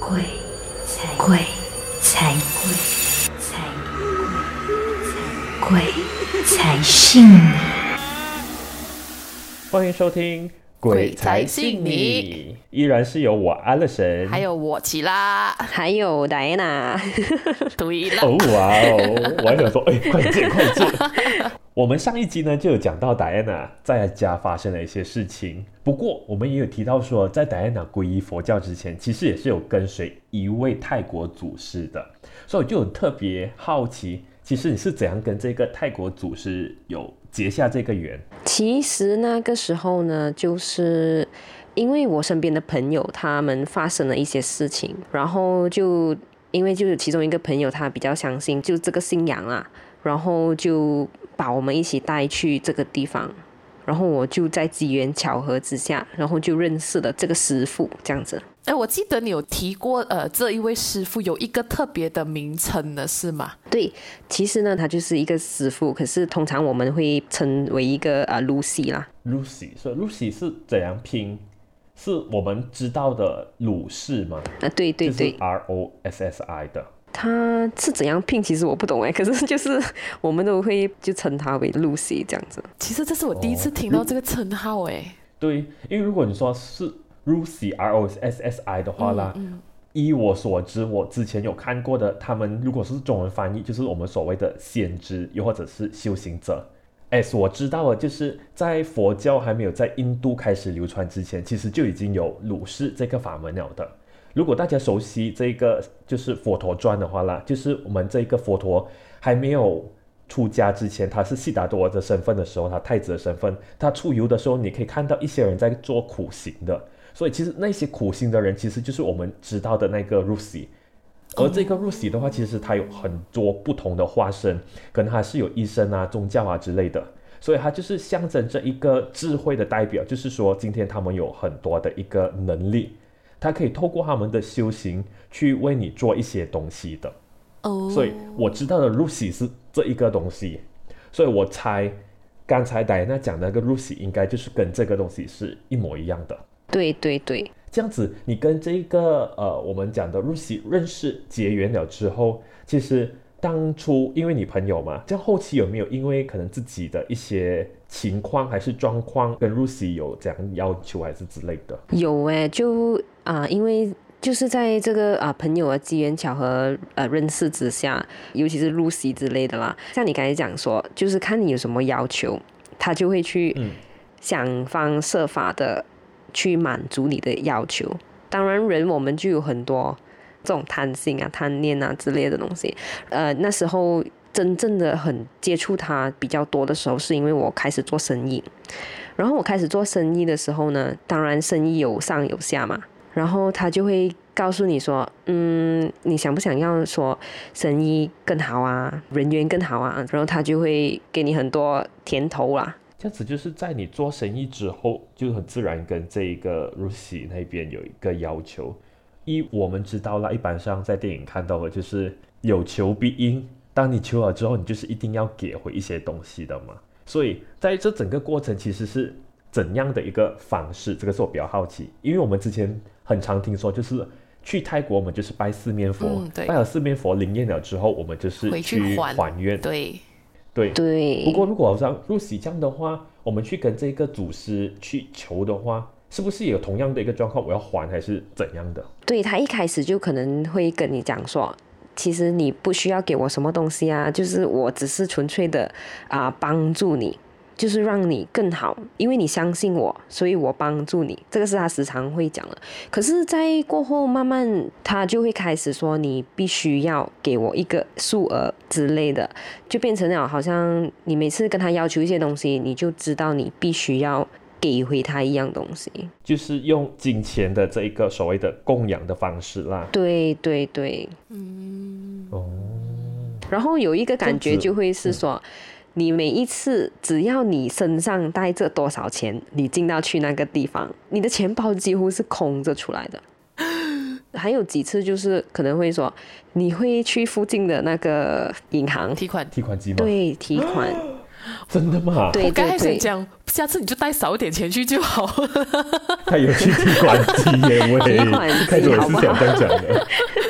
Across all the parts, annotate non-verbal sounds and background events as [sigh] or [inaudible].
鬼才鬼才鬼才鬼才信你。欢迎收听《鬼才信你》，依然是由我安乐神，还有我奇拉，还有戴安娜。[laughs] 对了，哦哇哦，我还想说，哎，快进快进。我们上一集呢就有讲到戴安娜在家发生了一些事情，不过我们也有提到说，在戴安娜皈依佛教之前，其实也是有跟随一位泰国祖师的，所以我就有特别好奇，其实你是怎样跟这个泰国祖师有结下这个缘？其实那个时候呢，就是因为我身边的朋友他们发生了一些事情，然后就因为就是其中一个朋友他比较相信就这个信仰啊，然后就把我们一起带去这个地方，然后我就在机缘巧合之下，然后就认识了这个师傅，这样子。哎，我记得你有提过，呃，这一位师傅有一个特别的名称呢，是吗？对，其实呢，他就是一个师傅，可是通常我们会称为一个呃 Lucy 啦。Lucy，所以 Lucy 是怎样拼？是我们知道的鲁氏吗？啊，对对对就是，R O S S I 的。他是怎样拼，其实我不懂哎，[laughs] 可是就是我们都会就称他为 Lucy 这样子。其实这是我第一次听到这个称号，哎，对，因为如果你说是 Lucy R O S S I 的话啦，依我所知，我之前有看过的，他们如果是中文翻译，就是我们所谓的先知，又或者是修行者。哎，我知道的，就是在佛教还没有在印度开始流传之前，其实就已经有鲁氏这个法门了的。如果大家熟悉这个就是佛陀传的话啦，就是我们这个佛陀还没有出家之前，他是悉达多的身份的时候，他太子的身份，他出游的时候，你可以看到一些人在做苦行的，所以其实那些苦心的人，其实就是我们知道的那个 Rusi。而这个 Rusi 的话，其实它有很多不同的化身，可能还是有医生啊、宗教啊之类的，所以它就是象征着一个智慧的代表，就是说今天他们有很多的一个能力，他可以透过他们的修行去为你做一些东西的。哦，所以我知道的 Lucy 是这一个东西，所以我猜刚才戴安娜讲的那个 Lucy 应该就是跟这个东西是一模一样的。对对对，这样子，你跟这个呃我们讲的 Lucy 认识结缘了之后，其实当初因为你朋友嘛，这样后期有没有因为可能自己的一些情况还是状况跟 Lucy 有这样要求还是之类的？有哎，就啊、因为就是在这个啊、朋友的机缘巧合呃认识之下，尤其是 Lucy 之类的啦，像你刚才讲说，就是看你有什么要求，他就会去嗯想方设法的去满足你的要求。当然，人我们就有很多这种贪心啊、贪念啊之类的东西。呃，那时候真正的很接触他比较多的时候，是因为我开始做生意。然后我开始做生意的时候呢，当然生意有上有下嘛。然后他就会告诉你说，嗯，你想不想要说生意更好啊，人缘更好啊？然后他就会给你很多甜头啦。这样子就是在你做生意之后，就很自然跟这一个 Lucy 那边有一个要求。一我们知道了，一般上在电影看到的就是有求必应，当你求了之后，你就是一定要给回一些东西的嘛。所以在这整个过程其实是怎样的一个方式？这个是我比较好奇，因为我们之前很常听说，就是去泰国我们就是拜四面佛，嗯拜了四面佛灵验了之后，我们就是回去还还愿。对，对对，不过如果像 Lucy 这样的话，我们去跟这个祖师去求的话，是不是也有同样的一个状况？我要还还是怎样的？对他一开始就可能会跟你讲说，其实你不需要给我什么东西啊，就是我只是纯粹的啊、帮助你，就是让你更好，因为你相信我，所以我帮助你。这个是他时常会讲的。可是，在过后慢慢他就会开始说，你必须要给我一个数额之类的，就变成了好像你每次跟他要求一些东西，你就知道你必须要给回他一样东西。就是用金钱的这一个所谓的供养的方式啦。对对对。嗯哦，然后有一个感觉就会是说，你每一次只要你身上带着多少钱，你进到去那个地方，你的钱包几乎是空着出来的。还有几次就是可能会说，你会去附近的那个银行嗯提款，提款机吗？对提款，[gasps] 真的吗？对我刚才想对对，讲，下次你就带少一点钱去就好了。[laughs] 他有去提款机耶，喂，提款机一开始我是好不好想这样讲的。[laughs]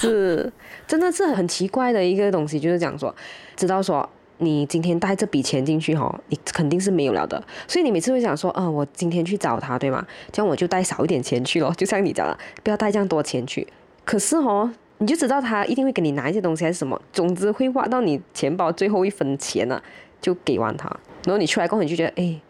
是真的是很奇怪的一个东西，就是讲说，知道说你今天带这笔钱进去哈，你肯定是没有了的，所以你每次会想说，啊、我今天去找他，对吗？这样我就带少一点钱去咯，就像你讲的，不要带这样多钱去。可是哦，你就知道他一定会给你拿一些东西还是什么，总之会挖到你钱包最后一分钱呢、就给完他，然后你出来过后你就觉得，哎。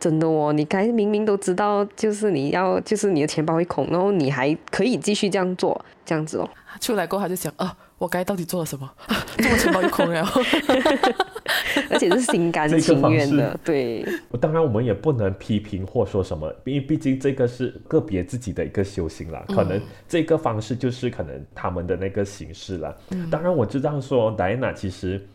真的哦，你该明明都知道，就是你要，就是你的钱包会空，然后你还可以继续这样做，这样子哦。出来过后他就想，啊，我该到底做了什么？这么钱包又空了。[laughs] 而且是心甘情愿的，[laughs] 对，当然，我们也不能批评或说什么，因为毕竟这个是个别自己的一个修行啦。可能这个方式就是可能他们的那个形式啦。当然，我知道说戴安娜其实。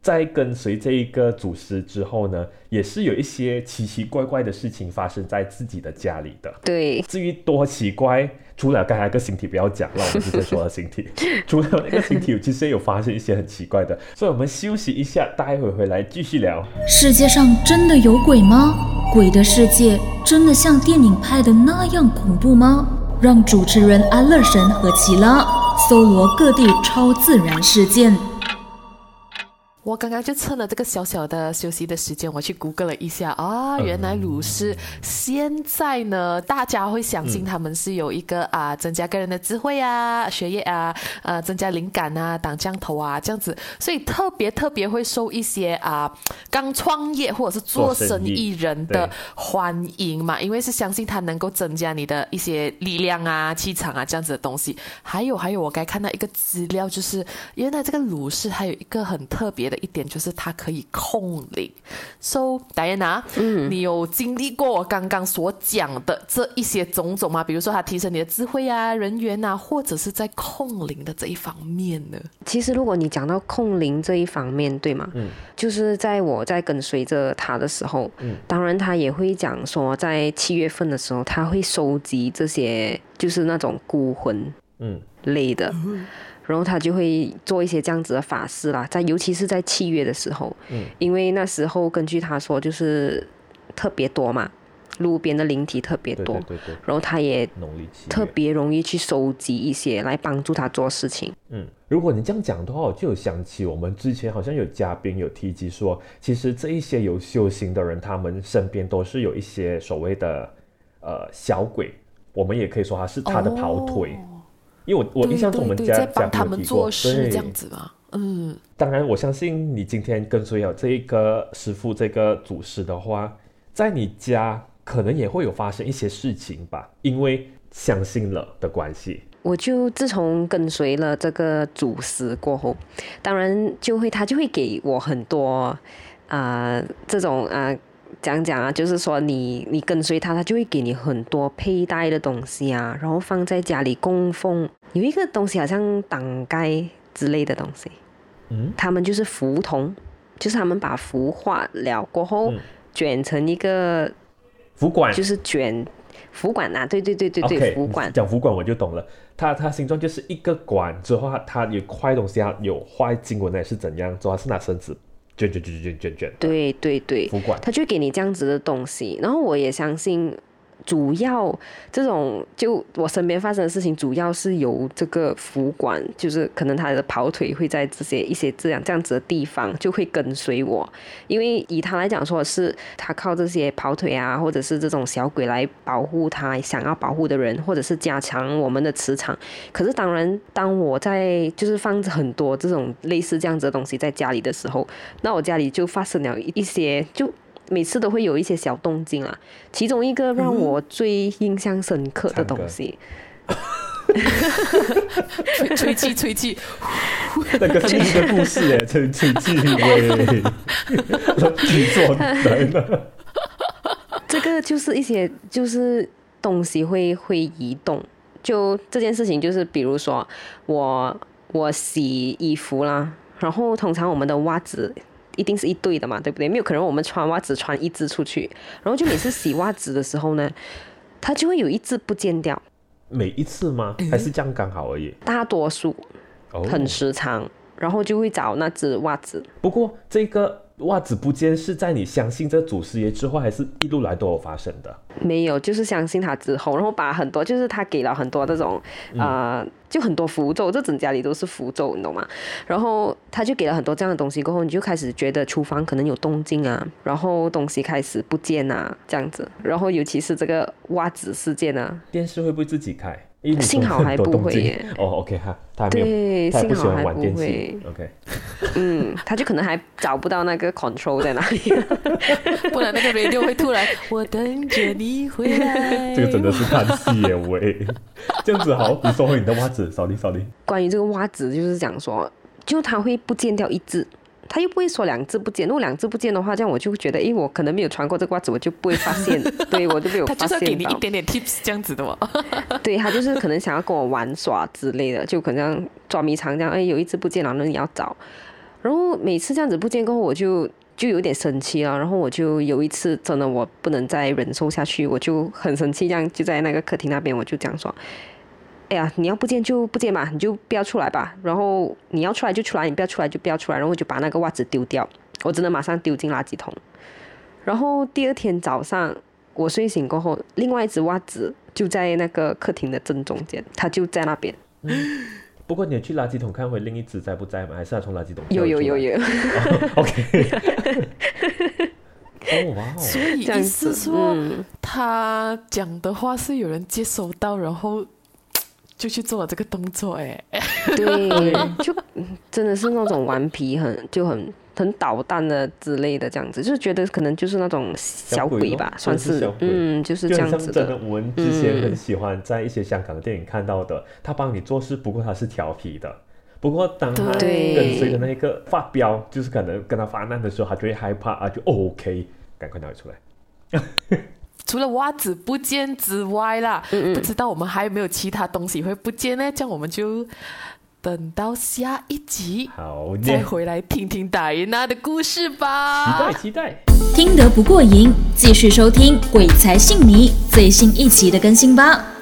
在跟随这一个祖师之后呢，也是有一些奇奇怪怪的事情发生在自己的家里的。对，至于多奇怪，除了刚才那个形体不要讲，了我们直接说了形体。[laughs] 除了那个形体，其实也有发生一些很奇怪的，所以我们休息一下，待会回来继续聊。世界上真的有鬼吗？鬼的世界真的像电影拍的那样恐怖吗？让主持人安乐神和奇拉搜罗各地超自然事件。我刚刚就趁了这个小小的休息的时间，我去 Google 了一下啊，原来鲁师现在呢，大家会相信他们是有一个啊，增加个人的智慧啊、学业啊、呃，增加灵感啊、挡降头啊这样子，所以特别特别会受一些啊刚创业或者是做生意人的欢迎嘛，因为是相信它能够增加你的一些力量啊、气场啊这样子的东西。还有还有，我该看到一个资料，就是原来这个鲁氏还有一个很特别的一点，就是它可以控灵。So Diana，嗯，你有经历过我刚刚所讲的这一些种种吗？比如说它提升你的智慧啊、人缘啊，或者是在控灵的这一方面呢？其实如果你讲到控灵这一方面，对吗？嗯，就是在我在跟随着他的时候，嗯，当然他也会讲说，在七月份的时候，他会收集这些就是那种孤魂嗯，类的，然后他就会做一些这样子的法事啦，在尤其是在七月的时候，嗯，因为那时候根据他说就是特别多嘛，路边的灵体特别多，对对然后他也特别容易去收集一些来帮助他做事情。嗯，如果你这样讲的话，我就有想起我们之前好像有嘉宾有提及说，其实这一些有修行的人，他们身边都是有一些所谓的呃小鬼，我们也可以说他是他的跑腿。因为我我印象中我们对对对家嘉在帮他们做事对这样子嘛，嗯。当然，我相信你今天跟随了这一个师傅、这个祖师的话，在你家可能也会有发生一些事情吧，因为相信了的关系。我就自从跟随了这个祖师过后，当然就会他就会给我很多啊、呃这种啊、呃讲讲啊，就是说你你跟随他，他就会给你很多佩戴的东西啊，然后放在家里供奉。有一个东西好像挡盖之类的东西，嗯，他们就是符筒，就是他们把符画了过后、嗯卷成一个，符管就是卷符管啊，对对对对对管。讲符管我就懂了。它它形状就是一个管，之后它它有块东西，啊有坏经文的是怎样？之后它是拿绳子卷卷卷卷卷卷。，对对对，他就给你这样子的东西。然后我也相信，主要这种就我身边发生的事情，主要是由这个服管，就是可能他的跑腿会在这些一些这样这样子的地方就会跟随我，因为以他来讲说是他靠这些跑腿啊，或者是这种小鬼来保护他想要保护的人，或者是加强我们的磁场。可是当然，当我在就是放着很多这种类似这样子的东西在家里的时候，那我家里就发生了一些就。每次都会有一些小动静啊，其中一个让我最印象深刻的东西，吹 [laughs] 吹气吹气，那个是一个故事哎，[laughs] 吹吹气喂，你做 [laughs] 来了。这个就是一些就是东西会会移动，就这件事情就是比如说我我洗衣服啦，然后通常我们的袜子一定是一对的嘛，对不对？没有可能我们穿袜子穿一只出去，然后就每次洗袜子的时候呢，[laughs] 它就会有一只不见掉，每一次吗？还是这样刚好而已？大多数哦，很时常，然后就会找那只袜子。不过这个袜子不见是在你相信这祖师爷之后，还是一路来都有发生的？没有，就是相信他之后，然后把很多，就是他给了很多这种，呃，就很多符咒，这整家里都是符咒，你懂吗？然后他就给了很多这样的东西，过后你就开始觉得厨房可能有动静啊，然后东西开始不见啊，这样子。然后尤其是这个袜子事件啊，电视会不会自己开？幸好还不会耶哦，OK 哈，他对，幸好还不会。，OK。嗯，他就可能还找不到那个 control 在哪里。[laughs] 不然那个 radio 会突然 [laughs] 我等着你回来。这个真的是看戏耶喂，[laughs] 这样子好，你收回你的袜子，扫地扫地。关于这个袜子，就是讲说，就它会不见掉一只，他又不会说两只不见。如果两只不见的话，这样我就会觉得，诶，我可能没有穿过这个袜子，我就不会发现，[laughs] 对我就没有 [laughs] 他发就是要给你一。点点 tips 这样子的嘛。对他就是可能想要跟我玩耍之类的，就可能像捉迷藏这样，哎，有一只不见了，那你要找。然后每次这样子不见过后，我就就有点生气了。然后我就有一次真的我不能再忍受下去，我就很生气，这样就在那个客厅那边，我就这样说：“哎呀，你要不见就不见嘛，你就不要出来吧。然后你要出来就出来，你不要出来就不要出来。”然后我就把那个袜子丢掉，我真的马上丢进垃圾桶。然后第二天早上我睡醒过后，另外一只袜子就在那个客厅的正中间，它就在那边。不过你有去垃圾桶看回另一只在不在吗？还是要从垃圾桶有有有有，哦 OK。[laughs] 哦哇哦，所以意思子，说，嗯，他讲的话是有人接收到，然后就去做了这个动作，哎，对，就嗯真的是那种顽皮很就很很捣蛋的之类的这样子，就是觉得可能就是那种小鬼吧，算是是小，鬼嗯，就是就这样子的，我们之前嗯很喜欢在一些香港的电影看到的，他帮你做事，不过他是调皮的。不过当他跟随的那个发飙，就是可能跟他发难的时候，他就会害怕啊，就哦 OK，赶快拿出来。除了袜子不见之外啦，嗯不知道我们还有没有其他东西会不见呢？这样我们就等到下一集好，再回来听听戴安娜的故事吧期待。期待。听得不过瘾，继续收听《鬼才信你》最新一期的更新吧。